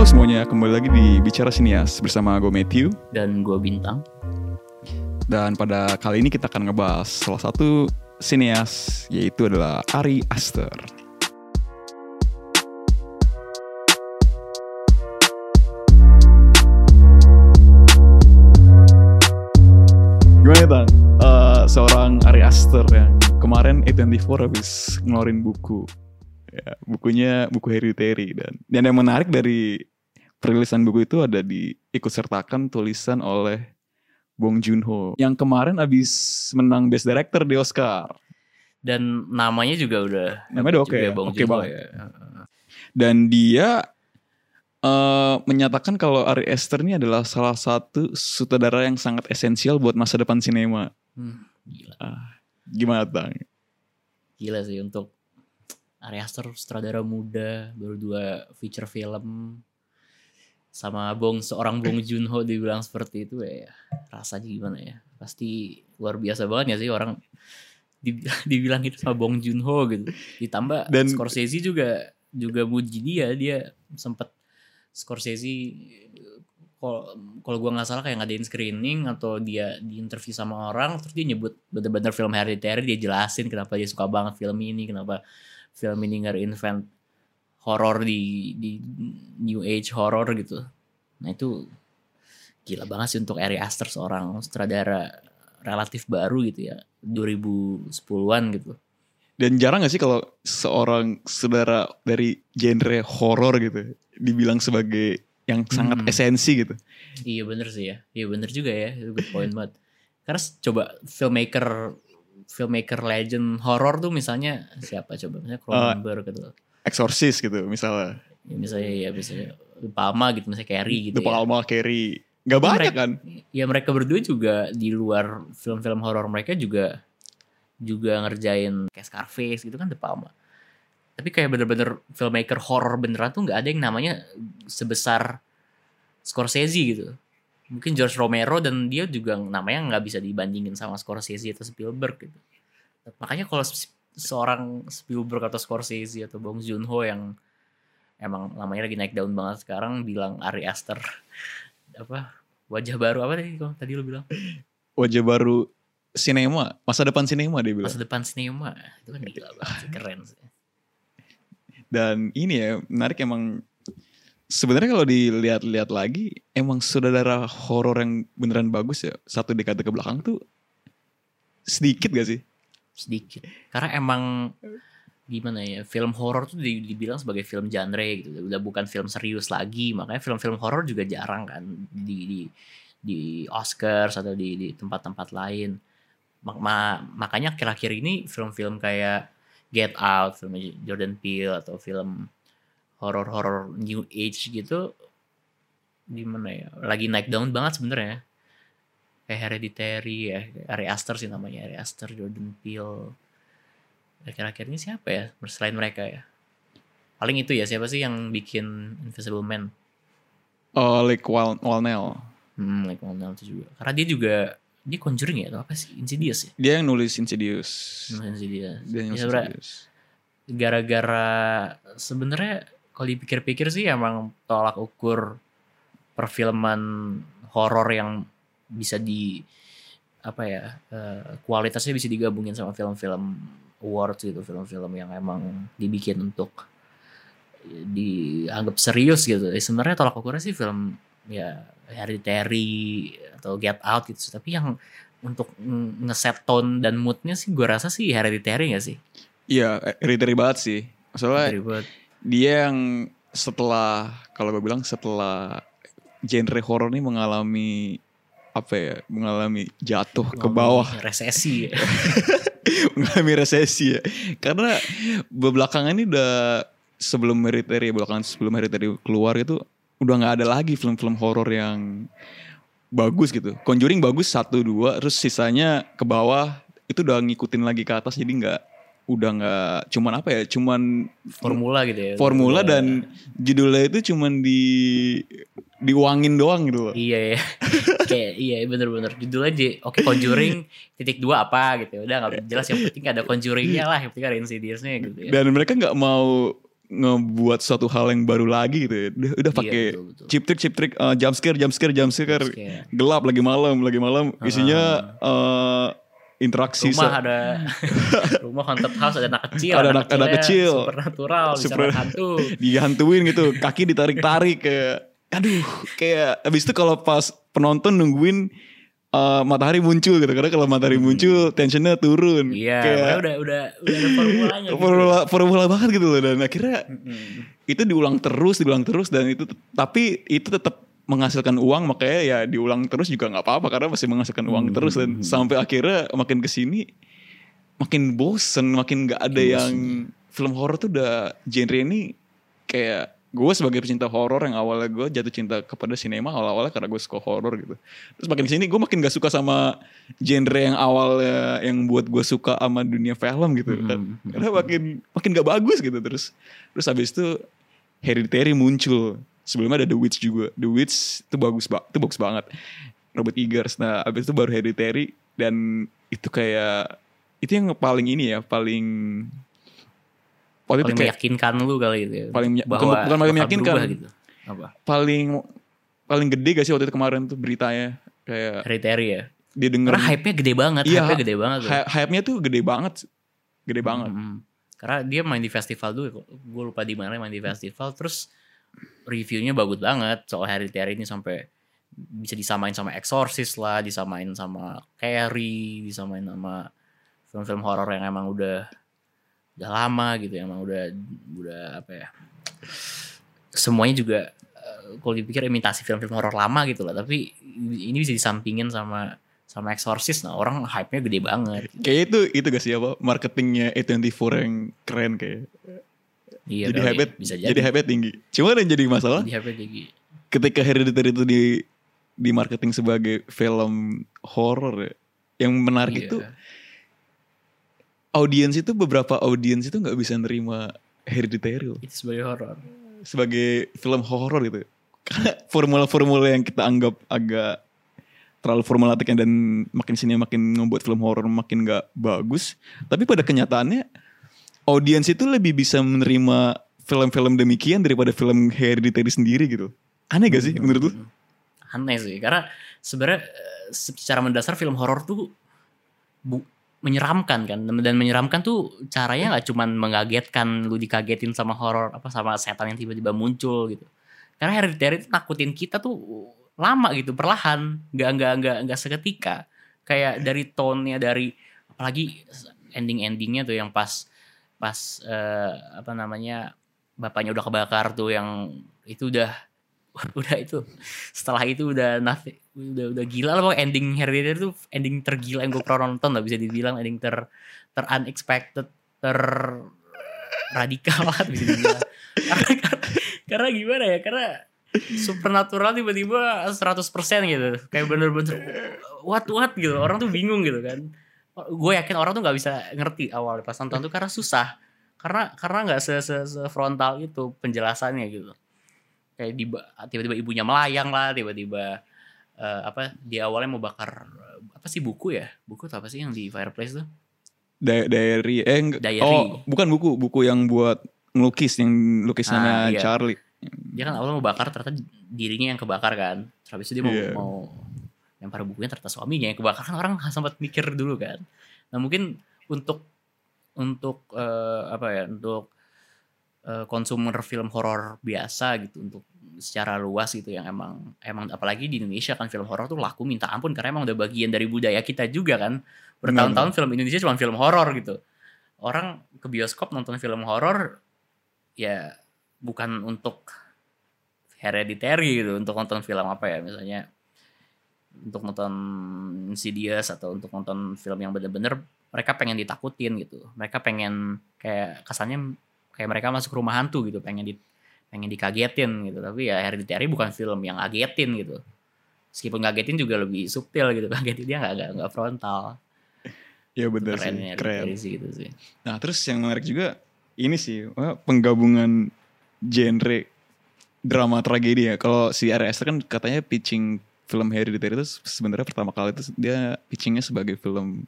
Halo semuanya, kembali lagi di Bicara Sinias bersama gue Matthew dan gue bintang. Dan pada kali ini kita akan ngebahas salah satu sinias yaitu adalah Ari Aster. Gimana Tang? Uh, seorang Ari Aster yang kemarin A24 habis ngeluarin buku ya, bukunya buku Hereditary dan dan yang menarik dari perilisan buku itu ada diikut sertakan tulisan oleh Bong Joon-ho yang kemarin abis menang Best Director di Oscar. Dan namanya juga udah namanya udah oke, okay, oke okay banget. Ya. Dan dia uh, menyatakan kalau Ari Aster ini adalah salah satu sutradara yang sangat esensial buat masa depan sinema. Hmm, gila. Uh, gimana bang? Gila sih untuk Ari Aster sutradara muda baru dua feature film. Sama Bong seorang Bong Joon-ho dibilang seperti itu ya rasanya gimana ya. Pasti luar biasa banget ya sih orang dibilang itu sama Bong Joon-ho gitu. Ditambah dan Scorsese juga juga muji dia. Dia sempat Scorsese kalau kalau gue nggak salah kayak ngadain screening atau dia di interview sama orang terus dia nyebut bener-bener film Hereditary dia jelasin kenapa dia suka banget film ini kenapa film ini nge-invent horor di di new age horror gitu. Nah itu gila banget sih untuk Ari Aster seorang sutradara relatif baru gitu ya 2010-an gitu. Dan jarang gak sih kalau seorang saudara dari genre horror gitu dibilang sebagai yang sangat hmm. esensi gitu. Iya bener sih ya. Iya bener juga ya. Itu good point banget. Karena coba filmmaker filmmaker legend horror tuh misalnya siapa coba? Misalnya Cronenberg uh, gitu. Exorcist gitu misalnya. Ya, misalnya ya misalnya Palma gitu misalnya Carrie gitu. De Palma ya. Carrie. Gak banyak mereka, kan? Ya mereka berdua juga di luar film-film horor mereka juga juga ngerjain kayak Scarface gitu kan De Palma. Tapi kayak bener-bener filmmaker horror beneran tuh nggak ada yang namanya sebesar Scorsese gitu. Mungkin George Romero dan dia juga namanya nggak bisa dibandingin sama Scorsese atau Spielberg gitu. Makanya kalau seorang Spielberg atau Scorsese atau Bong Joon-ho yang emang namanya lagi naik daun banget sekarang bilang Ari Aster apa wajah baru apa tadi tadi lo bilang? Wajah baru sinema masa depan sinema dia bilang. Masa depan sinema itu kan gila banget keren sih. Dan ini ya menarik emang sebenarnya kalau dilihat-lihat lagi emang saudara horor yang beneran bagus ya satu dekade ke belakang tuh sedikit gak sih? Sedikit. Karena emang gimana ya film horor tuh dibilang sebagai film genre gitu. Udah bukan film serius lagi makanya film-film horor juga jarang kan di di di Oscars atau di di tempat-tempat lain. Ma makanya akhir-akhir ini film-film kayak Get Out film Jordan Peele atau film horor-horor new age gitu gimana ya lagi naik daun banget sebenarnya. Kayak Hereditary ya Ari Aster sih namanya Ari Aster Jordan Peele. Akhir-akhir ini siapa ya selain mereka ya? Paling itu ya siapa sih yang bikin Invisible Man? Oh Lake Wal Walnell. Hmm Lake Walnell itu juga. Karena dia juga dia Conjuring ya atau apa sih? Insidious ya? Dia yang nulis Insidious. Nulis Insidious. Dia yang nulis ya, Insidious. Gara-gara sebenarnya kalau dipikir-pikir sih emang tolak ukur perfilman horor yang bisa di apa ya uh, kualitasnya bisa digabungin sama film-film awards gitu film-film yang emang dibikin untuk dianggap serius gitu. Eh, sebenarnya tolak ukurnya sih film ya Hereditary atau Get Out gitu. Tapi yang untuk ngeset tone dan moodnya sih gue rasa sih Hereditary gak sih? Iya, Hereditary banget sih. Soalnya dia yang setelah kalau gue bilang setelah genre horror ini mengalami apa ya mengalami jatuh mengalami ke bawah. resesi. Ya. mengalami resesi ya. Karena belakangan ini udah sebelum Hereditary belakangan sebelum Hereditary keluar itu udah nggak ada lagi film-film horor yang bagus gitu. Conjuring bagus satu dua terus sisanya ke bawah itu udah ngikutin lagi ke atas jadi nggak udah nggak cuman apa ya cuman formula gitu ya formula dan judulnya itu cuman di diuangin doang gitu loh. Iya ya. Kayak iya bener-bener judul aja. Oke Conjuring titik dua apa gitu. Udah nggak jelas yang penting ada Conjuringnya lah. Yang penting ada Insidiousnya gitu ya. Dan mereka nggak mau ngebuat suatu hal yang baru lagi gitu ya. Udah, udah Iya, pakai betul. chip trick chip trick uh, jump scare jump scare jump scare Scare. gelap lagi malam lagi malam isinya uh, interaksi rumah ada rumah haunted house ada anak kecil Ada anak- anak kecil. supernatural Super- hantu dihantuin gitu kaki ditarik-tarik kayak aduh kayak abis itu kalau pas penonton nungguin uh, matahari muncul gitu karena kalau matahari muncul tensionnya turun Hmm. iya kayak udah udah udah ada formulanya gitu. formula formula banget gitu loh dan akhirnya Mm-mm. itu diulang terus diulang terus dan itu tapi itu tetap menghasilkan uang makanya ya diulang terus juga nggak apa-apa karena masih menghasilkan uang Hmm, terus. Dan sampai akhirnya makin ke sini makin bosen makin nggak ada Makin yang film horor tuh udah genre ini kayak gue sebagai pecinta horor yang awalnya gue jatuh cinta kepada sinema awal-awalnya karena gue suka horor gitu. Terus makin ke sini gue makin gak suka sama genre yang awalnya yang buat gue suka sama dunia film gitu. Kan karena makin makin gak bagus gitu terus. Terus habis itu Hereditary muncul sebelumnya ada The Witch juga. The Witch itu bagus ba itu bagus banget. Robert Eggers. Nah habis itu baru Hereditary dan itu kayak itu yang paling ini ya paling waktu paling itu kayak meyakinkan lu kali gitu ya. Paling Bahwa bukan- bukan paling meyakinkan. gitu. Apa? Paling paling gede gak sih waktu itu kemarin tuh beritanya? Kayak hereditary ya? dia denger karena hype-nya gede banget Iya, hype-nya gede banget tuh. hy- hype-nya tuh gede banget. Gede banget. Mm-mm. Karena dia main di festival dulu, gue lupa di mana main di festival, terus reviewnya bagus banget soal Hereditary ini sampai bisa disamain sama Exorcist lah, disamain sama Carrie, disamain sama film-film horor yang emang udah udah lama gitu, emang udah udah apa ya? Semuanya juga eh, kalau dipikir imitasi film-film horor lama gitu lah, tapi ini bisa disampingin sama sama Exorcist, nah orang hype-nya gede banget. kayak itu itu gak sih apa marketingnya A24 yang keren kayak Iya, jadi kali, hype bisa jadi hype tinggi cuma yang jadi masalah Jadi hype tinggi. ketika Hereditary itu di di marketing sebagai film horor ya yang menarik Iya. itu audiens itu beberapa audiens itu nggak bisa nerima Hereditary loh. itu sebagai horor. sebagai film horor gitu. Karena formula-formula yang kita anggap agak terlalu formulatiknya dan makin sini makin membuat film horor makin gak bagus. Tapi pada kenyataannya audiens itu lebih bisa menerima film-film demikian daripada film Hereditary sendiri gitu. Aneh gak sih menurut lu? Aneh sih, karena sebenarnya eh, secara mendasar film horor tuh bu- menyeramkan kan dan menyeramkan tuh caranya nggak cuman mengagetkan lu dikagetin sama horor apa sama setan yang tiba-tiba muncul gitu karena hereditary itu nakutin kita tuh lama gitu perlahan nggak nggak nggak nggak seketika kayak dari tone-nya dari apalagi ending-endingnya tuh yang pas pas eh, apa namanya bapaknya udah kebakar tuh yang itu udah udah itu setelah itu udah nothing udah udah gila lah ending Hereditary itu ending tergila yang gue pernah nonton lah bisa dibilang ending ter ter unexpected ter radikal lah bisa dibilang. Karena, karena, karena gimana ya karena supernatural tiba-tiba 100% gitu. Kayak bener-bener what what? gitu. Orang tuh bingung gitu kan gue yakin orang tuh nggak bisa ngerti awal pas nonton tuh karena susah. Karena karena nggak se, se, se frontal itu penjelasannya gitu. Kayak tiba-tiba ibunya melayang lah tiba-tiba eh, apa di awalnya mau bakar apa sih buku ya? Buku atau apa sih yang di fireplace tuh? Di- diary. Eh Diary. oh bukan buku buku yang buat ngelukis yang lukisannya Ah, iya. Charlie. Dia kan awalnya mau bakar ternyata dirinya yang kebakar kan. Terus habis itu dia mau Iya. mau lempar bukunya ternyata suaminya yang kebakar kan orang sempat mikir dulu kan. Nah mungkin untuk untuk eh, apa ya untuk konsumer film horor biasa gitu untuk secara luas gitu yang emang emang apalagi di Indonesia kan film horor tuh laku minta ampun karena emang udah bagian dari budaya kita juga kan. Bertahun-tahun film Indonesia cuma film horor gitu. Orang ke bioskop nonton film horor ya bukan untuk hereditary gitu untuk nonton film apa ya misalnya untuk nonton Insidious atau untuk nonton film yang bener-bener mereka pengen ditakutin gitu. Mereka pengen kayak kesannya kayak mereka masuk rumah hantu gitu pengen di pengen dikagetin gitu. Tapi ya Hereditary bukan film yang ngagetin gitu. Meskipun ngagetin juga lebih subtil gitu ngagetin dia nggak nggak frontal. Ya bener sih kerennya keren. Sih gitu sih. Nah terus yang menarik juga ini sih penggabungan genre drama tragedi ya. Kalau si Ari Aster kan katanya pitching film Hereditary itu sebenarnya pertama kali itu dia pitchingnya sebagai film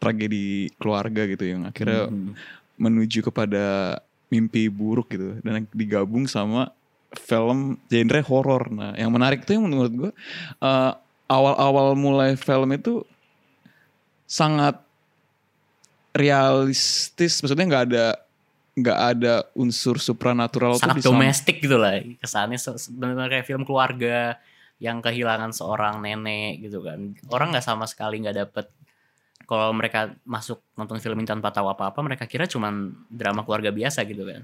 tragedi keluarga gitu yang akhirnya Hmm. menuju kepada mimpi buruk gitu dan digabung sama film genre horor. Nah, yang menarik tuh yang menurut gue eh, awal-awal mulai film itu sangat realistis, maksudnya nggak ada nggak ada unsur supranatural sangat domestik gitu lah kesannya se- sebenarnya kayak film keluarga yang kehilangan seorang nenek gitu kan. Orang nggak sama sekali nggak dapet. Kalau mereka masuk nonton film ini tanpa tahu apa apa mereka kira cuman drama keluarga biasa gitu kan.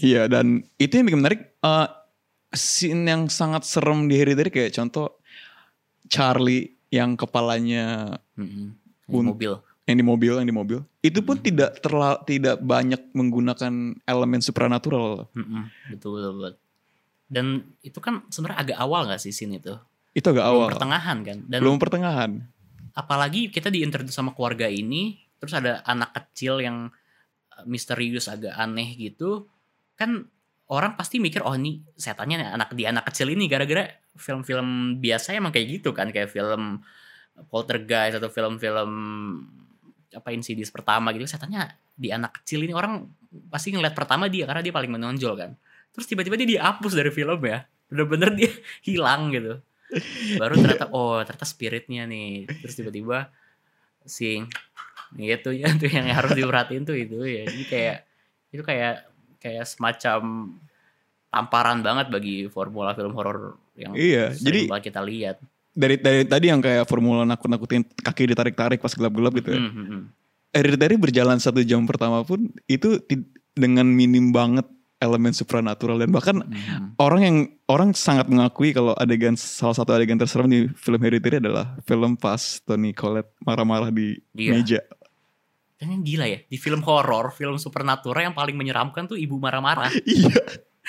Iya dan itu yang bikin menarik eh scene yang sangat serem di Hereditary kayak contoh Charlie yang kepalanya Mm-mm. Di mobil. yang di mobil yang di mobil. Itu pun tidak terla tidak banyak menggunakan elemen supranatural. Mm-mm. betul betul betul dan itu kan sebenarnya agak awal nggak sih scene itu? Itu agak belum awal. pertengahan kan? Dan belum pertengahan. apalagi kita diintroduce sama keluarga ini terus ada anak kecil yang uh, misterius agak aneh gitu kan orang pasti mikir oh ini setannya anak di anak kecil ini. Gara-gara film-film biasa emang kayak gitu kan? Kayak film poltergeist atau film-film apa Insidious pertama gitu. Setannya di anak kecil ini orang pasti ngeliat pertama dia karena dia paling menonjol kan terus tiba-tiba dia dihapus dari film ya. Bener-bener dia hilang gitu. Baru ternyata oh ternyata spiritnya nih. Terus tiba-tiba si gitu ya tuh yang harus diperhatiin tuh itu ya. Jadi kayak itu kayak kayak semacam tamparan banget bagi formula film horor yang Iya, jadi- kita lihat. dari dari tadi yang kayak formula nakut-nakutin kaki ditarik-tarik pas gelap-gelap gitu ya. Hmm, hmm. Hereditary berjalan satu jam pertama pun itu dengan minim banget elemen supranatural dan bahkan Hmm. orang yang orang sangat mengakui kalau adegan salah satu adegan terserem di film Hereditary adalah film pas Tony Collette marah-marah di Iya. meja. Dan yang gila ya, di film horor, film supernatural yang paling menyeramkan tuh ibu marah-marah. iya.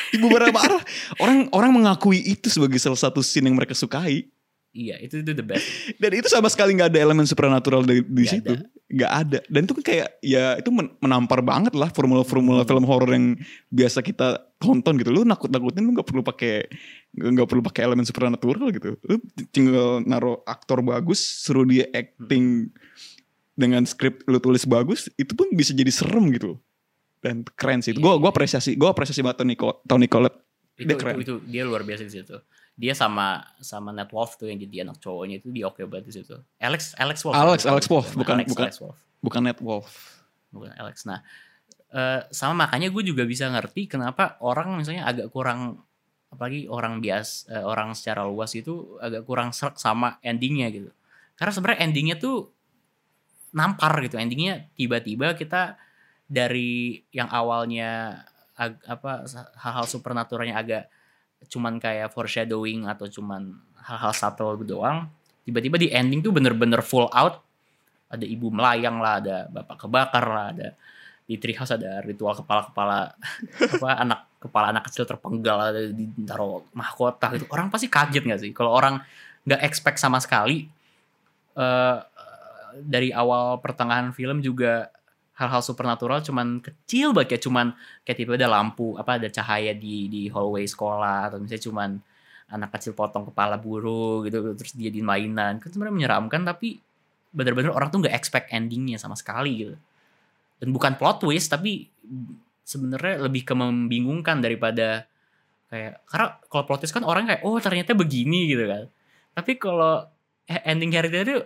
Ibu marah-marah. orang orang mengakui itu sebagai salah satu scene yang mereka sukai. Iya, itu itu the best. Dan itu sama sekali nggak ada elemen supranatural di, di Nggak situ. Nggak ada. Dan itu kan kayak ya itu men- menampar banget lah formula-formula Hmm. film horor yang biasa kita tonton gitu. Lu nakut-nakutin lu nggak perlu pakai nggak perlu pakai elemen supranatural gitu. Lu tinggal naruh aktor bagus, suruh dia acting dengan skrip lu tulis bagus, itu pun bisa jadi serem gitu. Dan keren sih. Gue gua apresiasi, gue apresiasi banget Tony, Tony Collette. Itu, Dia keren. itu, itu dia luar biasa di situ. Dia sama sama Ned Wolf tuh yang jadi anak cowoknya itu dia oke banget di situ. Alex Alex Wolf. Alex- Alex Wolf, Nah, bukan- Alex, bukan. Alex Wolf. Bukan Wolf. bukan Alex. Nah, eh, sama makanya gue juga bisa ngerti kenapa orang misalnya agak kurang apalagi orang bias eh, orang secara luas itu agak kurang serak sama endingnya gitu. Karena sebenarnya endingnya tuh nampar gitu. Endingnya tiba-tiba kita dari yang awalnya ag- apa hal-hal supernaturalnya agak cuman kayak foreshadowing atau cuman hal-hal subtle doang tiba-tiba di ending tuh bener-bener full out. Ada ibu melayang lah ada bapak kebakar lah ada di treehouse ada ritual kepala-kepala apa anak kepala anak kecil terpenggal ada di taruh mahkota gitu. Orang pasti kaget nggak sih kalau orang nggak expect sama sekali eh dari awal pertengahan film juga hal-hal supernatural cuman kecil banget kayak cuman kayak tiba ada lampu apa ada cahaya di di hallway sekolah atau misalnya cuman anak kecil potong kepala burung gitu terus dia di mainan. Kan sebenarnya menyeramkan tapi bener-bener orang tuh nggak expect endingnya sama sekali gitu. Dan bukan plot twist tapi sebenarnya lebih ke membingungkan daripada kayak karena kalau plot twist kan orang kayak oh ternyata begini gitu kan. Tapi kalau e- ending tuh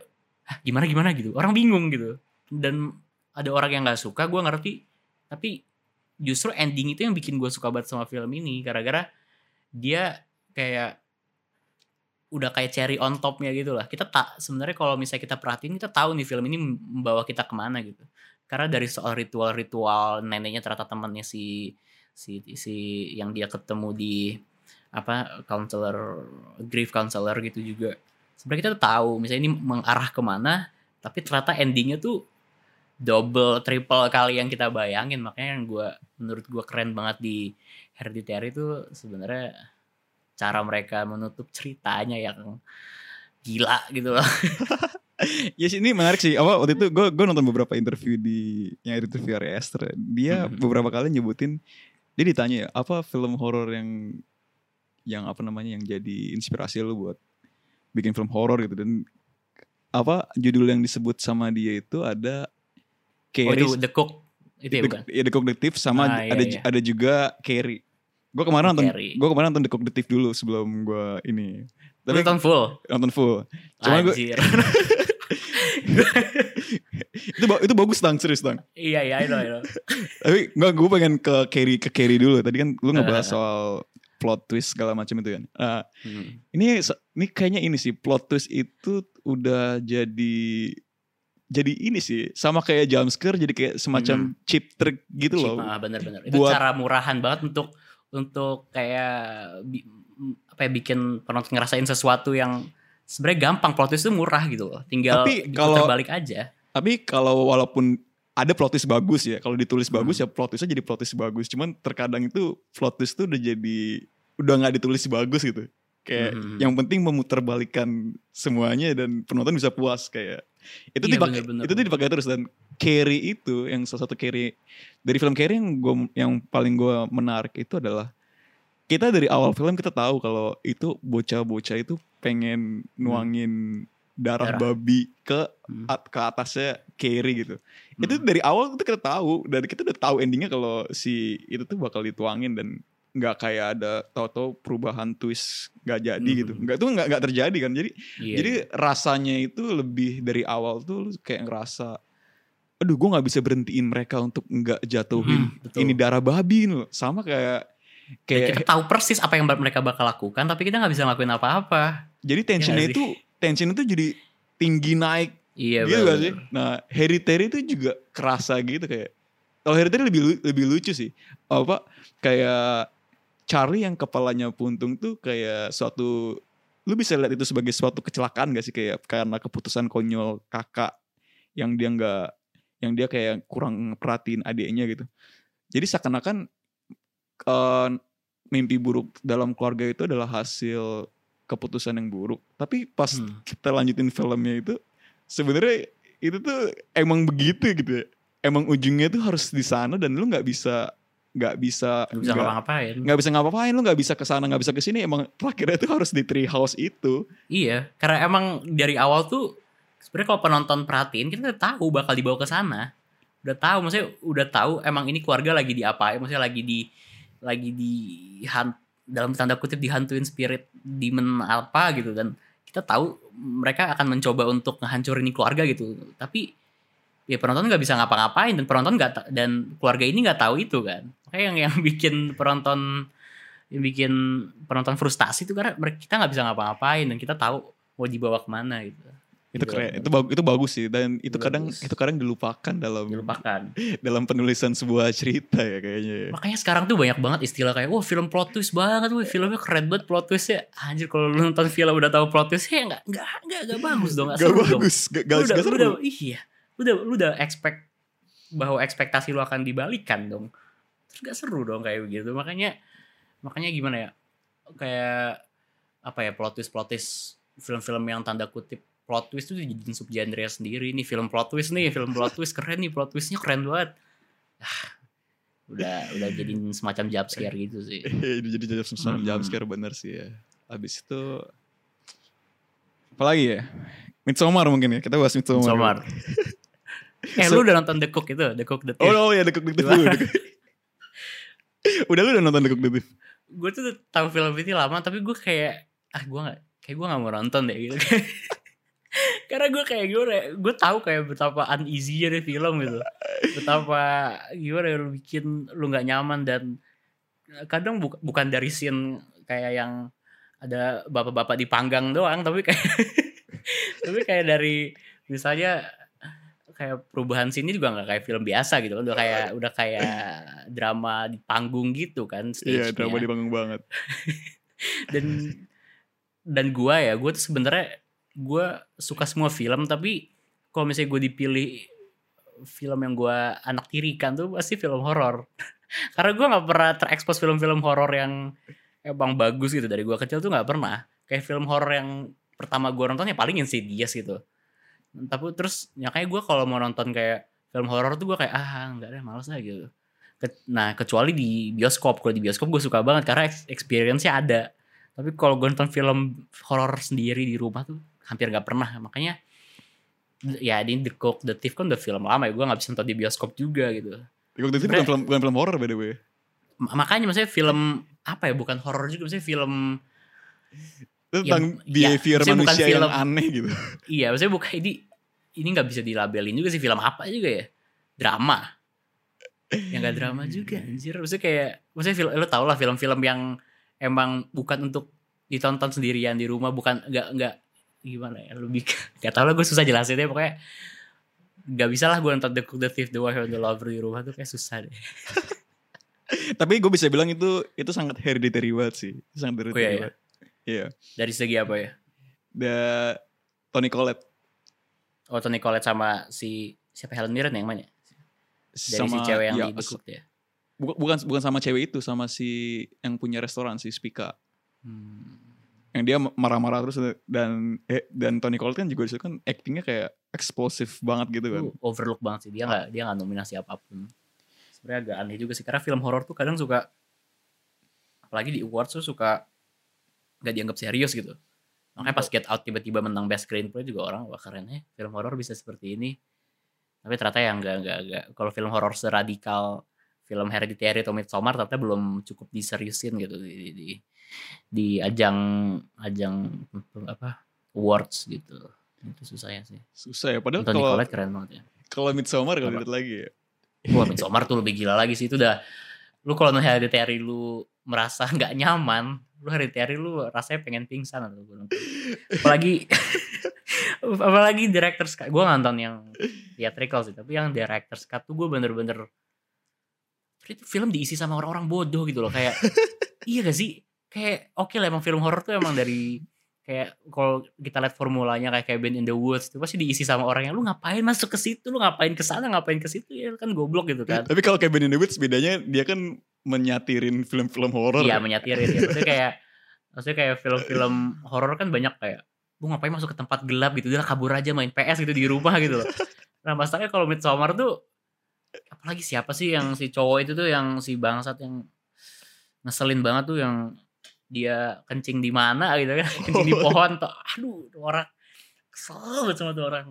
"Hah, gimana gimana? gitu. Orang bingung gitu. Dan ada orang yang nggak suka gue ngerti. Tapi justru ending itu yang bikin gue suka banget sama film ini gara-gara dia kayak udah kayak cherry on topnya gitu lah. Kita tak sebenarnya kalau misalnya kita perhatiin kita tahu nih film ini membawa kita ke mana gitu. Karena dari soal ritual-ritual neneknya ternyata temannya si si si yang dia ketemu di apa counselor grief counselor gitu juga. Sebenarnya kita tahu misalnya ini mengarah ke mana tapi ternyata endingnya tuh double triple kali yang kita bayangin makanya yang gue menurut gue keren banget di Hereditary itu sebenarnya cara mereka menutup ceritanya yang gila gitu loh Ya sih ini menarik sih. Apa waktu itu gue gue nonton beberapa interview di yang interview Ari Aster. Dia Mhm. beberapa kali nyebutin dia ditanya ya apa film horor yang yang apa namanya yang jadi inspirasi lu buat bikin film horor gitu dan apa judul yang disebut sama dia itu ada oh itu Carrie The Cook Itu ya The, bukan? ya, The Cook Detective sama Ah, iya, ada iya. ada juga Carrie. Gue kemarin nonton Carrie. gue kemarin nonton The Cook Detective dulu sebelum gue ini. Tapi nonton full? nonton full. Cuma gue itu itu bagus tang serius tang. iya iya I know, I know. Tapi nggak gue pengen ke Carrie ke Carrie dulu. Tadi kan lu ngebahas Ah. soal plot twist segala macam itu kan. Nah, Hmm. ini ini kayaknya ini sih plot twist itu udah jadi jadi ini sih sama kayak jump scare jadi kayak semacam cheap trick gitu Cheap, loh. ah, bener-bener. Itu Buat- cara murahan banget untuk untuk kayak bi- apa ya bikin penonton ngerasain sesuatu yang sebenarnya gampang plot twist itu murah gitu loh. Tinggal Tapi kalau- balik aja. Tapi kalau walaupun ada plot twist bagus ya, kalau ditulis Hmm. bagus ya plot twistnya jadi plot twist bagus. Cuman terkadang itu plot twist tuh udah jadi udah nggak ditulis bagus gitu. Kayak Hmm. yang penting memutarbalikkan semuanya dan penonton bisa puas kayak itu Iya, dipakai itu tuh dipakai terus dan Carrie itu yang salah satu Carrie dari film Carrie yang gua yang paling gue menarik itu adalah kita dari awal film kita tahu kalau itu bocah-bocah itu pengen nuangin darah, Darah. babi ke Hmm. at- ke atasnya Carrie gitu. Itu Hmm. dari awal itu kita tahu dan kita udah tahu endingnya kalau si itu tuh bakal dituangin dan nggak kayak ada tahu-tahu perubahan twist nggak jadi Hmm. gitu. Nggak itu nggak nggak terjadi kan. Jadi Iya, jadi rasanya itu lebih dari awal tuh lu kayak ngerasa aduh gue nggak bisa berhentiin mereka untuk nggak jatuhin Hmm, betul. ini darah babi loh. Sama kayak kayak kita tahu persis apa yang mereka bakal lakukan, tapi kita nggak bisa ngelakuin apa-apa. jadi tensionnya Iya nggak itu tension itu jadi tinggi naik Iya gitu gak sih? Nah, Hereditary itu juga kerasa gitu kayak. Kalau Hereditary lebih lu- lebih lucu sih. Apa kayak Charlie yang kepalanya puntung tuh kayak suatu lu bisa lihat itu sebagai suatu kecelakaan gak sih kayak karena keputusan konyol kakak yang dia nggak yang dia kayak kurang perhatiin adiknya gitu. Jadi seakan-akan eh, mimpi buruk dalam keluarga itu adalah hasil keputusan yang buruk. Tapi pas Hmm. kita lanjutin filmnya itu sebenarnya itu tuh emang begitu gitu ya. Emang ujungnya tuh harus di sana dan lu nggak bisa nggak bisa Nggak bisa ngapa-ngapain. nggak bisa ngapa-ngapain lu nggak bisa ke sana nggak bisa ke sini emang terakhirnya tuh harus di tree house itu Iya, karena emang dari awal tuh sebenarnya kalau penonton perhatiin kita udah tahu bakal dibawa ke sana. Udah tahu, maksudnya udah tahu emang ini keluarga lagi diapain, maksudnya lagi di lagi di han- dalam tanda kutip dihantuin spirit demon apa gitu dan kita tahu mereka akan mencoba untuk ngehancurin ini keluarga gitu. Tapi ya penonton nggak bisa ngapa-ngapain dan penonton nggak dan keluarga ini nggak tahu itu kan. Kayak yang yang bikin penonton yang bikin penonton frustasi itu karena kita nggak bisa ngapa-ngapain dan kita tahu mau dibawa ke mana gitu. itu Iya, keren itu bagus itu bagus sih dan itu Itu kadang bagus. itu kadang dilupakan dalam Dilupakan. dalam penulisan sebuah cerita ya kayaknya ya. Makanya sekarang tuh banyak banget istilah kayak wah film plot twist banget, wah filmnya keren banget plot twistnya. Anjir kalau lu nonton film udah tahu plot twistnya ya nggak nggak nggak nggak bagus dong, nggak dong. bagus, gak, gak, Lu udah, gak lu seru. udah iya, lu udah lu udah expect bahwa ekspektasi lu akan dibalikan dong. Terus gak seru dong kayak begitu. Makanya makanya gimana ya? Kayak apa ya plot twist plot twist film-film yang tanda kutip plot twist itu dijadiin subgenre sendiri nih film plot twist nih film plot twist keren nih plot twistnya keren banget ah, udah udah jadiin semacam jump scare gitu sih Iya, jadi jadi semacam Hmm. jump scare bener sih ya. Abis itu apalagi ya? Midsommar mungkin ya. Kita bahas Midsommar. Somar eh So- lu udah nonton The Cook itu? The Cook The Oh, Thief. Oh ya The Cook. The Cook- udah. Lu udah nonton The Cook Detective? gue tuh tahu film ini lama tapi gue kayak ah gue nggak kayak gue nggak mau nonton deh gitu. Karena gue kayak gue gue tahu kayak betapa uneasy nya film gitu. Betapa gimana ya, lu bikin lu nggak nyaman dan kadang bu- bukan dari scene kayak yang ada bapak-bapak dipanggang doang tapi kayak tapi kayak dari misalnya kayak perubahan sini juga nggak kayak film biasa gitu kan. Udah kayak udah kayak drama di panggung gitu kan Iya, stage-nya. drama di panggung banget. dan dan gua ya gue tuh sebenarnya gue suka semua film tapi kalau misalnya gue dipilih film yang gua anak tirikan tuh pasti film horor. Karena gua nggak pernah terekspos film-film horor yang emang bagus gitu. Dari gua kecil tuh nggak pernah. Kayak film horor yang pertama gua nonton ya paling Insidious gitu tapi terus ya kayak gue kalau mau nonton kayak film horor tuh gue kayak ah nggak deh males lah gitu. Nah kecuali di bioskop. Kalau di bioskop gue suka banget karena ex- experience-nya ada. Tapi kalau gue nonton film horor sendiri di rumah tuh hampir nggak pernah. Makanya ya ini The Cook The Thief kan udah film lama ya gue nggak bisa nonton di bioskop juga gitu. Waktu itu bukan Sebenernya- film bukan film horor by the way. Ma- Makanya maksudnya film apa ya bukan horor juga maksudnya film tentang ya, behavior maksudnya bukan manusia yang film. aneh gitu. iya maksudnya bukan ini ini nggak bisa dilabelin juga sih film apa juga ya drama yang gak drama juga anjir maksudnya kayak maksudnya film lo tau lah film-film yang emang bukan untuk ditonton sendirian di rumah bukan nggak nggak gimana ya lebih gak tau lah gue susah jelasinnya pokoknya nggak bisa lah gue nonton The Cook, The Thief, The Wife, The Lover di rumah tuh kayak susah deh Tapi gue bisa bilang itu itu sangat hereditary banget sih. Sangat hereditary iya, iya. Iya. dari segi apa ya? The Tony Collette oh Tony Collette sama si siapa Helen Mirren yang mana? Dari sama si cewek yang ya, di The Cook ya. Bu- bukan bukan sama cewek itu sama si yang punya restoran si Spika. Hmm. yang dia marah-marah terus dan eh, dan Tony Collette kan juga di situ kan actingnya kayak eksplosif banget gitu kan. Itu overlook banget sih. Dia nggak dia nggak nominasi apa pun. Sebenarnya agak aneh juga sih karena film horor tuh kadang suka apalagi di awards tuh suka nggak dianggap serius gitu. Makanya pas Get Out tiba-tiba menang best screenplay juga orang wah keren ya film horor bisa seperti ini. Tapi ternyata yang enggak enggak enggak kalau film horor seradikal film Hereditary atau Midsommar ternyata belum cukup diseriusin gitu di di, di, di ajang ajang apa awards gitu. Itu susahnya sih. Susah ya padahal Anthony kalau keren banget ya. kalau Midsommar kalau lihat lagi ya. Wah Midsommar tuh lebih gila lagi sih itu udah lu kalau nonton Hereditary lu merasa nggak nyaman lu Hereditary lu rasanya pengen pingsan atau gue nonton. Apalagi apalagi director cut gue nonton yang theatrical sih tapi yang director cut tuh gue bener-bener itu film diisi sama orang-orang bodoh gitu loh kayak iya gak sih? Kayak oke lah emang film horor tuh emang dari kayak kalau kita lihat formulanya kayak Cabin in the Woods itu pasti diisi sama orang yang lu ngapain masuk ke situ? Lu ngapain ke sana? Ngapain ke situ? Ya kan goblok gitu kan. Tapi kalau Cabin in the Woods bedanya dia kan menyatirin film-film horor. iya menyatirin ya maksudnya kayak maksudnya kayak film-film horor kan banyak kayak lu ngapain masuk ke tempat gelap gitu? Udah kabur aja main PS gitu di rumah gitu loh. Nah masalahnya kalau Midsommar tuh apalagi siapa sih yang si cowok itu tuh yang si bangsat yang ngeselin banget tuh yang dia kencing di mana gitu kan? Kencing di pohon tuh. Aduh tuh orang. Kesel banget sama tuh orang.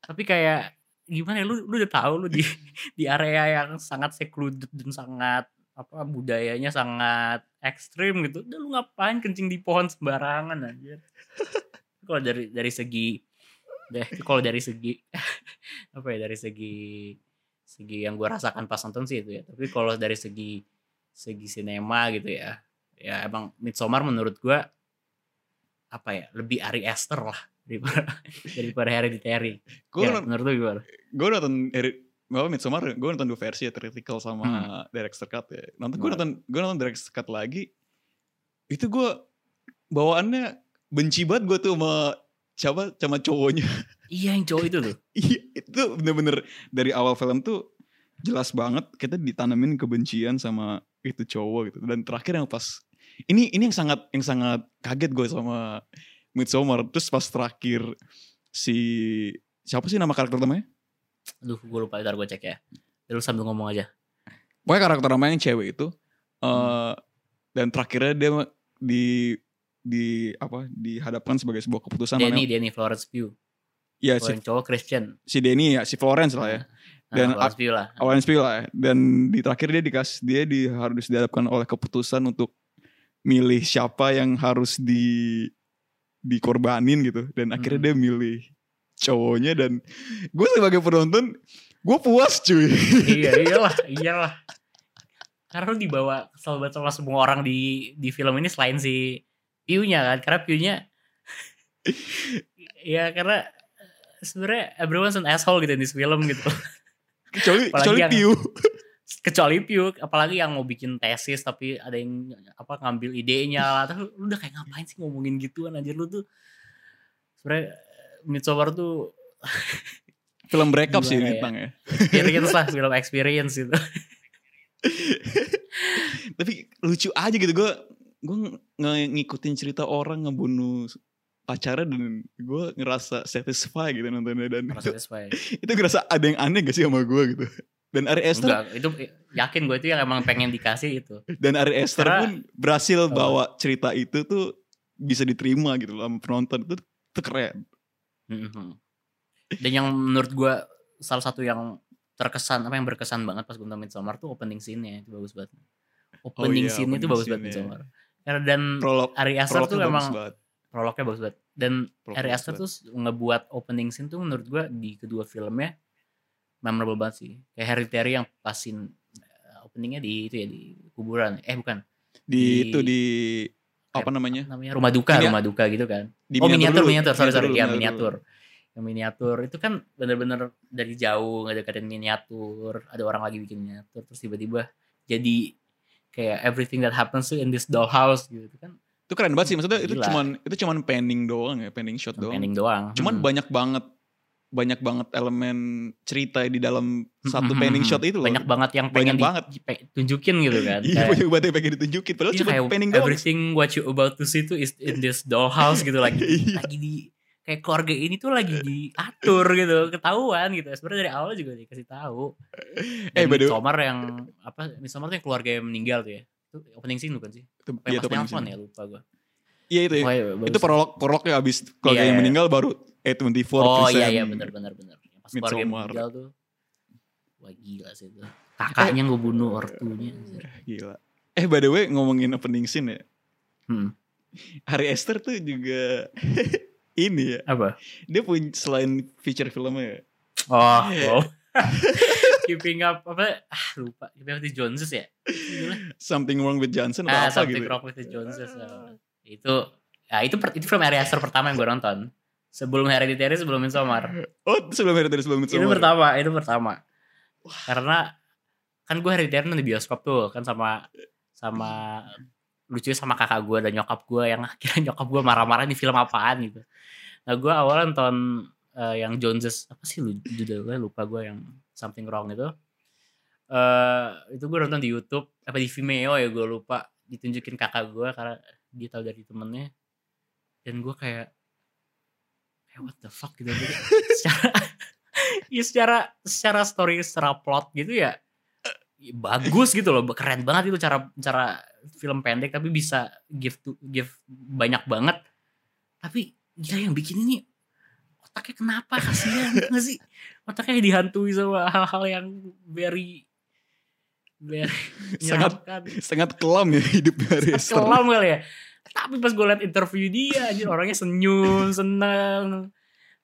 Tapi kayak gimana ya lu lu udah tahu lu di di area yang sangat secluded dan sangat apa budayanya sangat ekstrim gitu. Udah lu ngapain kencing di pohon sembarangan aja kalau dari dari segi deh kalau dari segi apa ya dari segi segi yang gue rasakan pas nonton sih itu ya. Tapi kalau dari segi segi sinema gitu ya ya emang Midsommar menurut gue apa ya lebih Ari Aster lah daripada daripada Hereditary. Gue ya, menurut lu gimana? gue nonton apa Midsommar gue nonton dua versi ya theatrical sama Hmm. director cut ya. Nonton gue nonton gue nonton director cut lagi. Itu gue bawaannya benci banget gue tuh sama siapa sama cowoknya. iya yang cowok itu tuh Iya itu bener-bener dari awal film tuh jelas banget kita ditanamin kebencian sama itu cowok gitu dan terakhir yang pas ini ini yang sangat yang sangat kaget gue sama Midsommar terus pas terakhir si siapa sih nama karakter utamanya Aduh, gue lupa ntar gue cek ya. Lu sambil ngomong aja. pokoknya karakter utamanya yang cewek itu eh dan terakhirnya dia di di apa dihadapkan sebagai sebuah keputusan Denny, Denny Florence Pugh. ya Kalau si, cowok Christian. si Denny ya si Florence lah ya Nah, Dan Florence Pugh lah. awalnya spill lah ya. dan di terakhir dia dikasih dia di, harus dihadapkan oleh keputusan untuk milih siapa yang harus di dikorbanin gitu dan akhirnya dia milih cowoknya dan gue sebagai penonton gue puas cuy iya, iyalah, iyalah. Karena lu dibawa banget sama semua orang di di film ini selain si Pugh-nya kan. Karena Pugh-nya ya karena sebenarnya everyone's an asshole gitu di film gitu. kecuali Apalagi kecuali yang- Piu kecuali Pugh apalagi yang mau bikin tesis tapi ada yang apa ngambil idenya lah tapi lu udah kayak ngapain sih ngomongin gituan anjir lu tuh sebenarnya Midsommar tuh film breakup sih ya? bintang ya. experience lah film experience gitu. Tapi lucu aja gitu gue gue nge- ngikutin cerita orang ngebunuh pacarnya dan gue ngerasa satisfied gitu nontonnya dan Merasa itu, sesuai. itu ngerasa ada yang aneh gak sih sama gue gitu. Dan Ari Esther enggak itu yakin gue itu yang emang pengen dikasih itu. Dan Ari Esther Karena- pun berhasil bawa cerita itu tuh bisa diterima gitu loh sama penonton itu itu keren Mhm. dan yang menurut gue salah satu yang terkesan apa yang berkesan banget pas gue nonton Midsommar tuh opening scene-nya itu bagus banget. Opening iya, scene itu opening bagus banget scene-nya. Midsommar. Karena dan Prolog Ari Aster tuh memang banget. prolognya bagus banget. Dan Prolognya Ari Aster banget. tuh ngebuat opening scene tuh menurut gua di kedua filmnya memorable banget sih. Kayak Hereditary yang pasin eh, openingnya di itu ya di kuburan. Eh bukan. di, di- itu di apa namanya? Namanya rumah duka, Minia- rumah duka gitu kan. Di oh miniatur, dulu. miniatur, sorry sorry, ya miniatur. Yang miniatur itu kan bener-bener dari jauh ngedeketin miniatur, ada orang lagi bikin miniatur, terus tiba-tiba jadi kayak everything that happens to in this dollhouse gitu kan, Itu keren banget sih maksudnya itu Gila. cuman itu cuman panning doang ya, panning shot doang. pending doang. Cuman Hmm. banyak banget banyak banget elemen cerita di dalam satu Hmm, panning shot itu loh. banyak banget yang Banyak pengen banget. di, pe- tunjukin gitu kan. Iya, Kayak- banyak banget yang pengen ditunjukin padahal Iya, cuma kayak panning doang. everything what you about to see tuh is in this dollhouse gitu lagi Iya. lagi di kayak keluarga ini tuh lagi diatur gitu ketahuan gitu sebenarnya dari awal juga dikasih tahu Eh, way- Midsommar yang apa Midsommar tuh yang keluarga yang meninggal tuh ya itu opening scene bukan sih Itu, iya, yang itu pas panning nelfon scene. ya lupa gue Iya itu. ya. oh, iya, bagus. itu prolog prolognya abis keluarga Iya, yang iya. meninggal baru A24 oh iya iya benar benar benar Yang pas keluarga yang meninggal tuh wah gila sih itu kakaknya gue bunuh ortunya. Gila. Eh by the way ngomongin opening scene ya. hmm. Hari Esther tuh juga ini ya. apa Dia punya selain feature filmnya ya. oh wow keeping up apa ah lupa keeping up with the Joneses ya Gila. Something Wrong with Johnson Ah, atau apa Something gitu. Wrong with the Joneses. ah. Itu ya itu per- itu film Ari Aster pertama yang gue nonton. Sebelum Hereditary, sebelum Midsommar. Oh sebelum Hereditary sebelum Itu Midsommar. pertama, itu pertama. Karena kan gue Hereditary nonton di bioskop tuh kan sama sama lucunya sama kakak gue dan nyokap gue yang akhirnya nyokap gue marah-marah di film apaan gitu. Nah gue awal nonton eh, yang Joneses apa sih judulnya lupa gue yang Something Wrong itu. eh itu gue nonton di YouTube apa di Vimeo ya gue lupa ditunjukin kakak gue karena dia tahu dari temennya. Dan gue kayak kayak what the fuck gitu. Secara ya secara secara story secara plot gitu ya ya bagus gitu loh. Keren banget itu cara cara film pendek tapi bisa give to give banyak banget. Tapi gila yang bikin ini otaknya kenapa? Kasihan nggak sih? Otaknya dihantui sama hal-hal yang very very Sangat sangat kelam ya hidup Hari Esther. kelam kali ya tapi pas gue liat interview dia anjir orangnya senyum seneng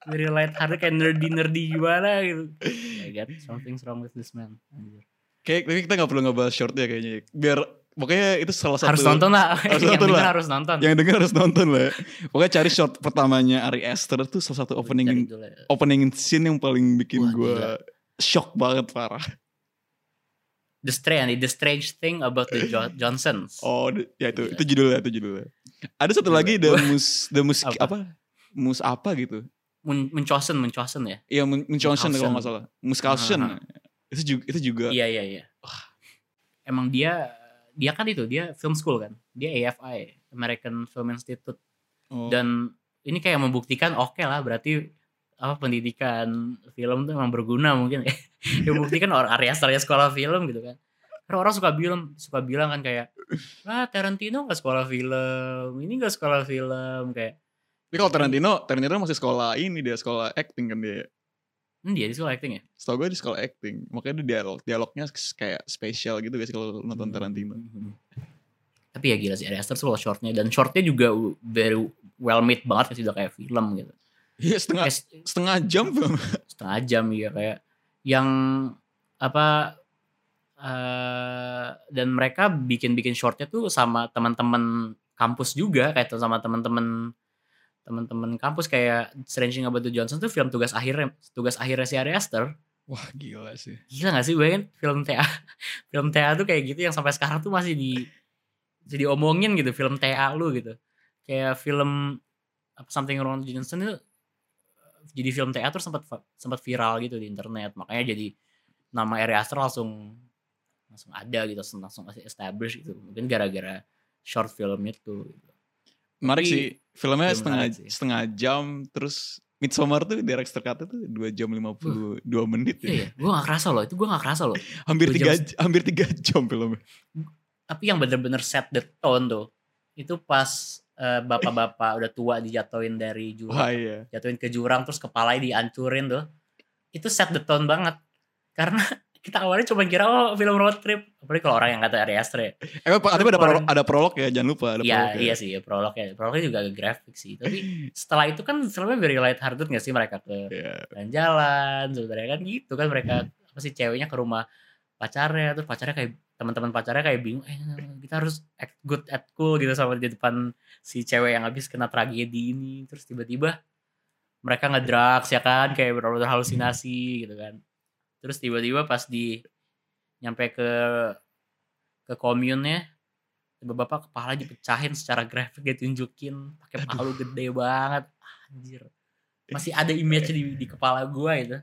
very light hearted kayak nerdy nerdy gimana gitu I get something's wrong with this man anjir. Kayak tapi kita nggak perlu ngebahas shortnya kayaknya. Biar pokoknya itu salah satu harus nonton lah Harus yang nonton denger lah. harus nonton yang denger harus nonton lah. ya. Pokoknya cari short pertamanya Ari Esther tuh salah satu opening opening scene yang paling bikin gue shock banget parah. The strange the strange thing about the Jo- Johnsons Oh, ya itu Gila. itu judulnya itu judulnya. Ada satu lagi The Mus The Mus Apa? apa? Mus apa gitu. Men Mencosen Mencosen ya Iya, Munchausen kalau Munchausen. nggak salah. Muskausen. Aha. Itu juga itu juga. iya iya iya emang dia dia kan itu dia film school kan dia AFI American Film Institute Oh. dan ini kayak membuktikan oke lah berarti apa pendidikan film tuh emang berguna mungkin ya yang membuktikan orang Ari Asternya sekolah film gitu kan karena orang suka bilang suka bilang kan kayak ah Tarantino nggak sekolah film ini nggak sekolah film kayak Tapi kalau Tarantino, Tarantino masih sekolah ini dia sekolah acting kan dia. hmm, dia di sekolah acting ya Setahu gue di sekolah acting. Makanya dia dialog dialognya kayak spesial gitu guys kalau nonton Hmm. Tarantino. tapi ya gila sih Ari Aster tuh shortnya dan shortnya juga very well made banget sih udah kayak film gitu Iya setengah Kayak setengah jam film. setengah jam ya kayak yang apa eh dan mereka bikin-bikin shortnya tuh sama teman-teman kampus juga kayak tuh sama teman-teman teman-teman kampus kayak Strange Things About the Johnson tuh film tugas akhirnya tugas akhirnya si Ari Aster Wah gila sih. gila gak sih bayangin film TA film TA tuh kayak gitu yang sampai sekarang tuh masih di jadi omongin gitu film TA lu gitu kayak film Something Wrong with Johnson itu jadi film TA tuh sempat sempat viral gitu di internet makanya jadi nama Ari Aster langsung langsung ada gitu langsung establish gitu mungkin gara-gara short film itu gitu. Menarik Tapi- sih. Filmnya Iya, setengah sih. setengah jam terus Midsommar tuh director cut tuh 2 jam 52 menit Iya ya. ya, gue gak kerasa loh, itu gue gak kerasa loh. Hampir Dua 3 jam. hampir 3 jam filmnya. Tapi yang bener-bener set the tone tuh, itu pas bapak-bapak udah tua dijatuhin dari jurang. Wah iya. jatuhin ke jurang terus kepalanya dihancurin tuh. Itu set the tone banget. Karena kita awalnya cuma kira oh film road trip. Apalagi kalau orang yang kata Ari Aster ya. Eh, Pak, tapi ada prolog, ada prolog ya, jangan lupa ada Iya prolog ya. iya sih ya, prolognya prolognya juga agak grafik sih. Tapi setelah itu kan filmnya very light hearted gak sih mereka ke Iya. jalan-jalan sebenarnya kan gitu kan mereka. Apa sih ceweknya ke rumah pacarnya terus pacarnya kayak teman-teman pacarnya kayak bingung eh kita harus act good at cool gitu sama di depan si cewek yang habis kena tragedi ini. Terus tiba-tiba mereka ngedrugs ya kan? Kayak benar-benar halusinasi gitu kan. Terus tiba-tiba pas di nyampe ke ke komunnya tiba bapak kepala dipecahin secara grafik ditunjukin pakai palu gede banget. Anjir. Masih ada image di, di kepala gua itu.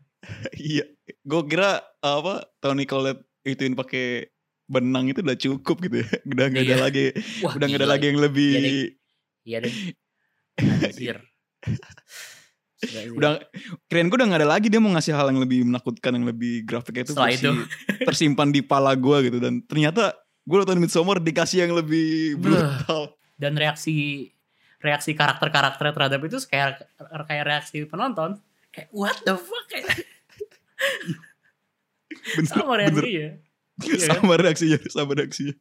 Iya. Gue kira apa Tony Collette ituin pakai benang itu udah cukup gitu ya. Udah nggak ada Iya. lagi, Wah, udah nggak ada lagi yang lebih Iya deh. Iya deh. Udah keren gue udah nggak ada lagi dia mau ngasih hal yang lebih menakutkan yang lebih grafiknya itu itu. tersimpan di pala gue gitu dan ternyata gue nonton Midsommar dikasih yang lebih brutal dan reaksi reaksi karakter-karakter terhadap itu kayak kayak reaksi penonton kayak what the fuck kayak bener, sama bener. reaksinya Iya. Kan? sama reaksinya sama reaksinya.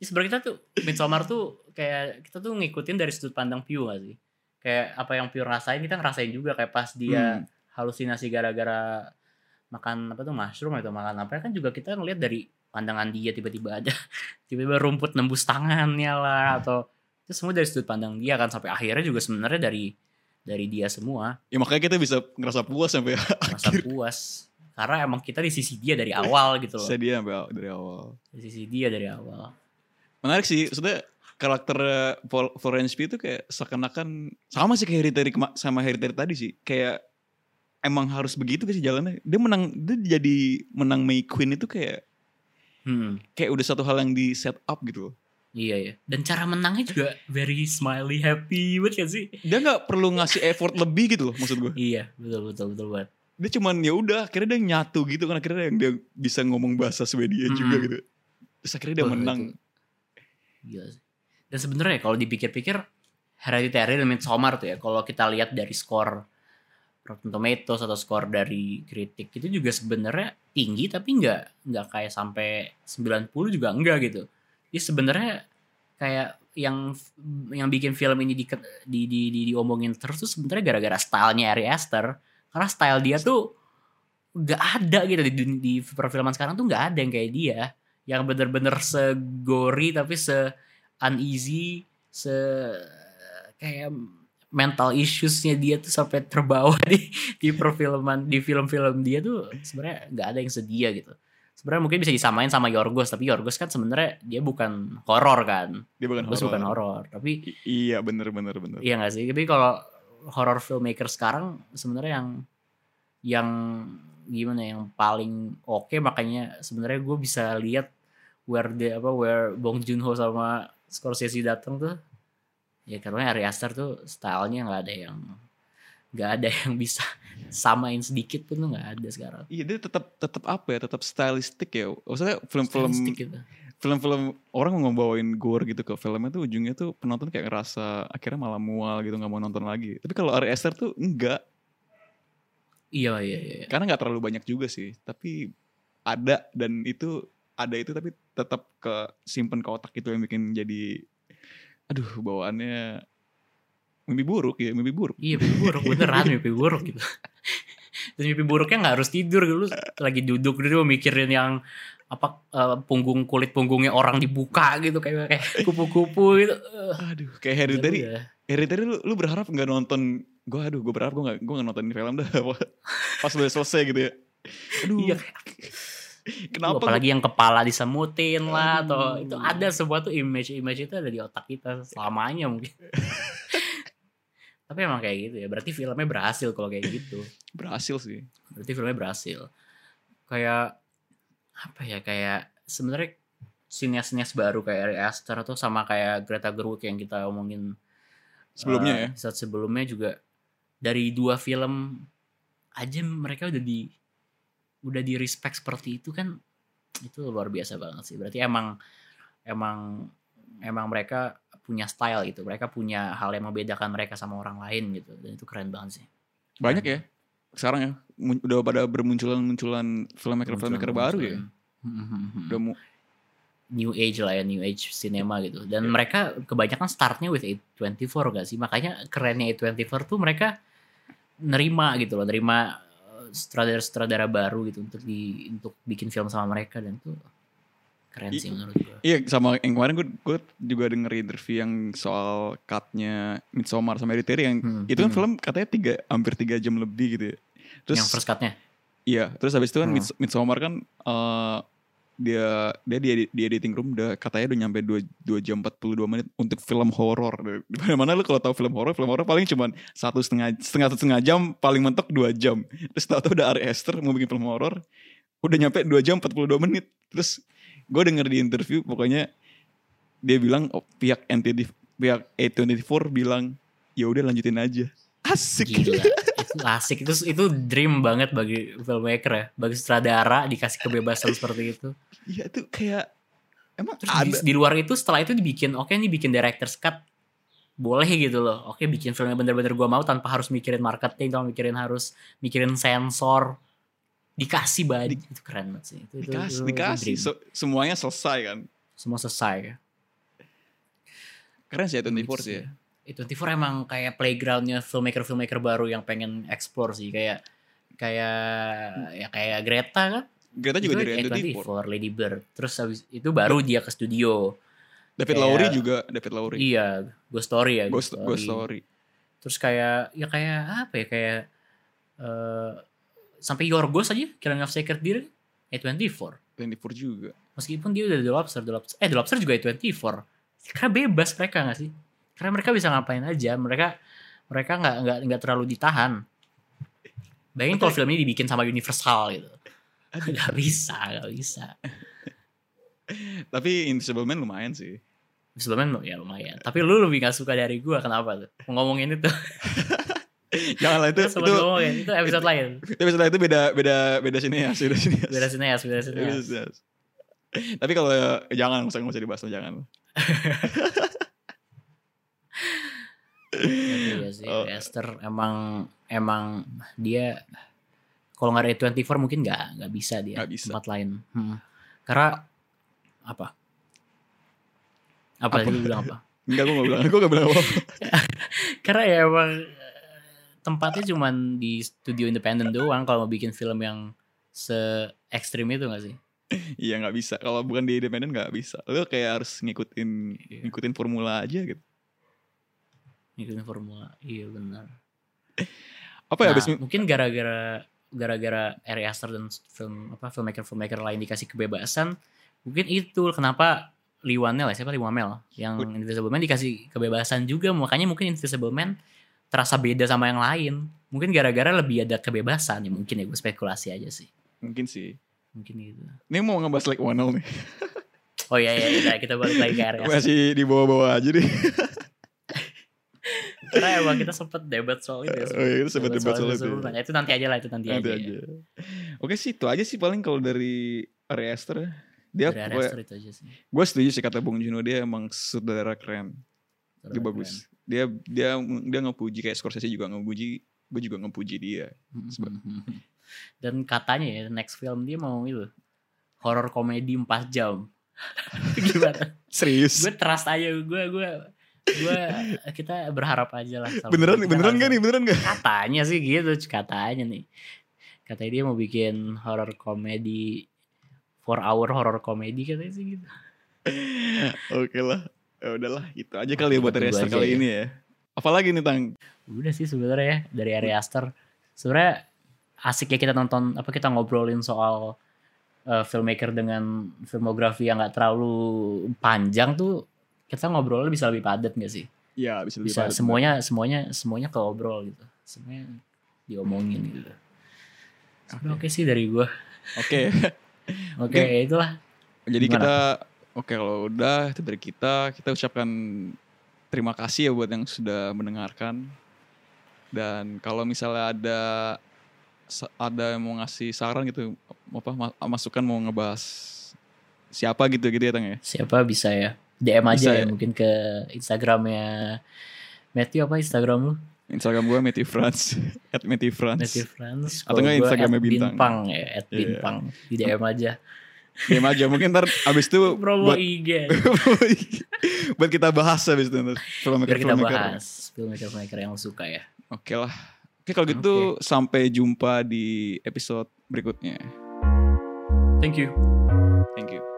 Ya, sebenarnya kita tuh Midsommar tuh kayak kita tuh ngikutin dari sudut pandang Pew gak sih? Kayak apa yang Pew rasain kita ngerasain juga kayak pas dia Hmm. halusinasi gara-gara makan apa tuh mushroom atau makan apa kan juga kita ngelihat dari pandangan dia tiba-tiba ada tiba-tiba rumput nembus tangannya lah atau itu semua dari sudut pandang dia kan sampai akhirnya juga sebenarnya dari dari dia semua. Ya makanya kita bisa ngerasa puas sampai merasa puas karena emang kita di sisi dia dari awal gitu loh sampai aw- dari awal di sisi dia dari awal menarik sih maksudnya karakter eh, Paul- Florence Pugh itu kayak seakan-akan sama sih kayak Hereditary sama Hereditary tadi sih kayak emang harus begitu sih jalannya dia menang dia jadi menang May Queen itu kayak hmm. kayak udah satu hal yang di set up gitu loh Iya ya. Dan cara menangnya juga very smiley happy banget kan sih? dia nggak perlu ngasih effort lebih gitu loh maksud gue Iya, betul betul betul banget. Dia cuman ya udah akhirnya dia nyatu gitu kan akhirnya yang dia bisa ngomong bahasa Swedia Hmm. juga gitu terus akhirnya dia Wah, menang Gila sih. Dan sebenarnya kalau dipikir-pikir Hereditary dan Midsommar tuh ya, kalau kita lihat dari skor Rotten Tomatoes atau skor dari kritik itu juga sebenarnya tinggi tapi nggak nggak kayak sampai 90 juga enggak gitu. Jadi sebenarnya kayak yang yang bikin film ini di di di, di diomongin terus tuh sebenarnya gara-gara stylenya Ari Aster karena style dia tuh nggak ada gitu. Di, di perfilman sekarang tuh nggak ada yang kayak dia. Yang bener-bener segori tapi se uneasy se kayak mental issuesnya dia tuh sampai terbawa di di perfilman di film-film dia tuh sebenarnya nggak ada yang sedia gitu. Sebenarnya mungkin bisa disamain sama Yorgos tapi Yorgos kan sebenarnya dia bukan horor kan. Dia bukan horor bukan horor tapi I- iya bener bener bener. Iya gak sih? Tapi kalau horror filmmaker sekarang sebenarnya yang yang gimana ya, yang paling oke makanya sebenarnya gue bisa lihat where the apa where Bong Joon Ho sama Scorsese datang tuh ya karena Ari Aster tuh stylenya nggak ada yang nggak ada yang bisa samain sedikit pun tuh nggak ada sekarang. Iya dia tetap tetap apa ya tetap stylistik ya. Maksudnya film-film gitu. Film-film orang mau ngebawain gore gitu ke filmnya tuh ujungnya tuh penonton kayak ngerasa akhirnya malah mual gitu nggak mau nonton lagi. Tapi kalau Ari Aster tuh enggak Iya iya iya. karena nggak terlalu banyak juga sih. Tapi ada dan itu ada itu tapi tetap ke simpen ke otak itu yang bikin jadi aduh bawaannya mimpi buruk ya mimpi buruk. Iya mimpi buruk beneran mimpi buruk gitu. Dan mimpi buruknya nggak harus tidur gitu. Lu lagi duduk dulu mikirin yang apa eh, punggung kulit punggungnya orang dibuka gitu kayak kayak kupu-kupu gitu. Eh, Aduh kayak Hereditary udah. Hereditary lu, lu berharap nggak nonton gue aduh gue berharap gue nggak gue nggak nonton ini film dah pas udah selesai gitu ya aduh Iya. kenapa apalagi yang kepala disemutin lah Aduh. atau itu ada semua tuh image-image itu ada di otak kita selamanya mungkin. Tapi emang kayak gitu ya. Berarti filmnya berhasil kalau kayak gitu. berhasil sih berarti filmnya berhasil kayak apa ya kayak sebenarnya sinias-sinias baru kayak Ari Aster atau sama kayak Greta Gerwig yang kita omongin sebelumnya eh, ya? episode sebelumnya juga. Dari dua film aja mereka udah di udah di respect seperti itu kan itu luar biasa banget sih. Berarti emang emang emang mereka punya style gitu. Mereka punya hal yang membedakan mereka sama orang lain gitu. Dan itu keren banget sih. Banyak ya sekarang ya udah pada bermunculan-munculan filmmaker-filmmaker baru ya. Hmm. Udah mu- New age lah ya, new age cinema gitu. Dan mereka kebanyakan startnya with A24 gak sih? Makanya kerennya A24 tuh mereka nerima gitu loh, nerima eh, sutradara-sutradara baru gitu untuk di untuk bikin film sama mereka dan tuh keren sih I- menurut gue. Iya sama yang kemarin gue, gue juga denger interview yang soal cutnya Midsommar sama Hereditary yang Hmm, itu kan hmm. film katanya tiga hampir tiga jam lebih gitu ya. Terus yang first cut-nya. iya terus habis itu kan Hmm. Mids- Midsommar kan eh, dia dia di, di editing room udah katanya udah nyampe 2, 2 jam 42 menit untuk film horor. Di mana lu kalau tahu film horor, film horor paling cuman satu setengah setengah setengah jam paling mentok 2 jam. Terus tahu-tahu udah Ari Aster mau bikin film horor udah nyampe 2 jam 42 menit. Terus gue denger di interview pokoknya dia bilang oh, pihak NTD pihak A24 bilang ya udah lanjutin aja. Asik. Gila, itu asik itu itu dream banget bagi filmmaker ya, bagi sutradara dikasih kebebasan seperti itu. Iya itu kayak emang Terus di, ada di luar itu setelah itu dibikin, oke nih bikin director's cut boleh gitu loh. Oke bikin film yang bener-bener gua mau tanpa harus mikirin marketing, tanpa mikirin harus mikirin sensor. Dikasih banget itu keren banget sih. Itu, itu- dikasih itu- itu dikasih dream. So- semuanya selesai kan. Semua selesai ya. Keren sih A24 Gitu sih ya. A24 emang kayak playgroundnya filmmaker-filmmaker baru yang pengen explore sih. Kayak kayak ya kayak Greta kan? Greta juga Itu dari A24. A24 Lady Bird. Terus habis itu baru dia ke studio. David Kayak- Lowry juga, David Lowry. iya Ghost Story ya Ghost, Ghost Story. terus kayak ya kayak apa ya kayak eh sampai Yorgos aja Killing of Sacred Deer. A24 A24 juga. meskipun dia udah The Lobster, The Lobster eh The Lobster juga A24 karena bebas mereka gak sih karena mereka bisa ngapain aja mereka mereka nggak nggak nggak terlalu ditahan. Bayangin kalau film ini dibikin sama Universal gitu. Nggak bisa nggak bisa. Tapi Invisible Man lumayan sih. sebelumnya ya lumayan. Tapi lu lebih gak suka dari gua kenapa tuh? Ngomongin itu. Janganlah itu itu ngomongin itu episode lain. tapi setelah itu beda beda beda sini ya, beda sini ya. beda sineas. Beda sineas. Tapi kalau jangan usah nggak usah dibahas jangan. iya sih Oh. Esther emang emang dia kalau nggak ada 24 mungkin nggak nggak bisa dia Nggak bisa. tempat lain Hmm. karena apa apa, Apa? tadi bilang apa Enggak gue gak bilang, gue gak bilang apa. karena ya emang eh, tempatnya cuman di studio independen doang kalau mau bikin film yang se ekstrim itu gak sih Iya nggak bisa. Kalau bukan di independen nggak bisa. Lo kayak harus ngikutin Iya. ngikutin formula aja gitu. Ngikutin formula. Iya benar. Apa ya Nah, abis mungkin gara-gara gara-gara Ari Aster dan film apa filmmaker filmmaker lain dikasih kebebasan mungkin itu kenapa Liwanel ya siapa Liwamel yang Invisible Man dikasih kebebasan juga. Makanya mungkin Invisible Man terasa beda sama yang lain. Mungkin gara-gara lebih ada kebebasan ya mungkin ya gue spekulasi aja sih. Mungkin sih. mungkin gitu. Ini mau ngebahas like Wanel nih. oh iya iya udah, kita balik lagi ke Ari Aster. Masih di bawah-bawah aja nih. Karena emang kita sempet debat soal itu ya Oh iya, kita sempet debat soal itu. sebelumnya. itu nanti aja lah itu nanti, Nanti aja, aja. Oke sih itu aja sih paling kalau dari Ari Aster. Dia Dari Ari Aster itu aja sih gue setuju sih kata Bung Juno dia emang saudara keren. Dia Keren. bagus. Dia dia dia ngepuji kayak Scorsese juga ngepuji. Gue juga ngepuji dia. Sebab- Dan katanya ya next film dia mau itu horror komedi 4 jam. Gimana? Serius? gue trust aja gue gue gue kita berharap aja lah. sama- beneran kita beneran gak nih? Beneran gak? Katanya sih gitu katanya nih. Katanya dia mau bikin horror komedi four hour horror komedi katanya sih gitu. Oke lah. Ya udahlah, itu aja kali ya buat Itu Ari Aster aja kali ya. ini ya. Apalagi nih Tang? Udah sih sebenarnya ya dari Ari Aster. Sebenarnya asik ya kita nonton apa kita ngobrolin soal uh, filmmaker dengan filmografi yang nggak terlalu panjang tuh kita ngobrolnya bisa lebih padat gak sih? Ya bisa lebih Bisa padat. semuanya semuanya semuanya keobrol gitu. Semuanya diomongin gitu. Oke sih dari gua. Oke. Oke, itulah. Jadi Gimana? kita oke kalau udah itu dari kita, kita ucapkan terima kasih ya buat yang sudah mendengarkan. Dan kalau misalnya ada ada yang mau ngasih saran gitu, apa ma- masukan mau ngebahas siapa gitu gitu ya Tang ya. Siapa bisa ya? DM aja Bisa ya, ya. mungkin ke Instagramnya Matthew apa Instagram lu? Instagram gue Matthew France at Matthew France Matthew France. Atau nggak Kalau gua Instagramnya at Bintang. Binpang ya, at Iya. Binpang. Di DM aja. Diam aja mungkin ntar abis itu Promo buat IG. buat kita bahas abis itu ntar filmmaker Biar kita filmmaker. bahas filmmaker-filmmaker yang lo suka ya. Oke lah. Oke kalau gitu sampai jumpa di episode berikutnya. Thank you. Thank you.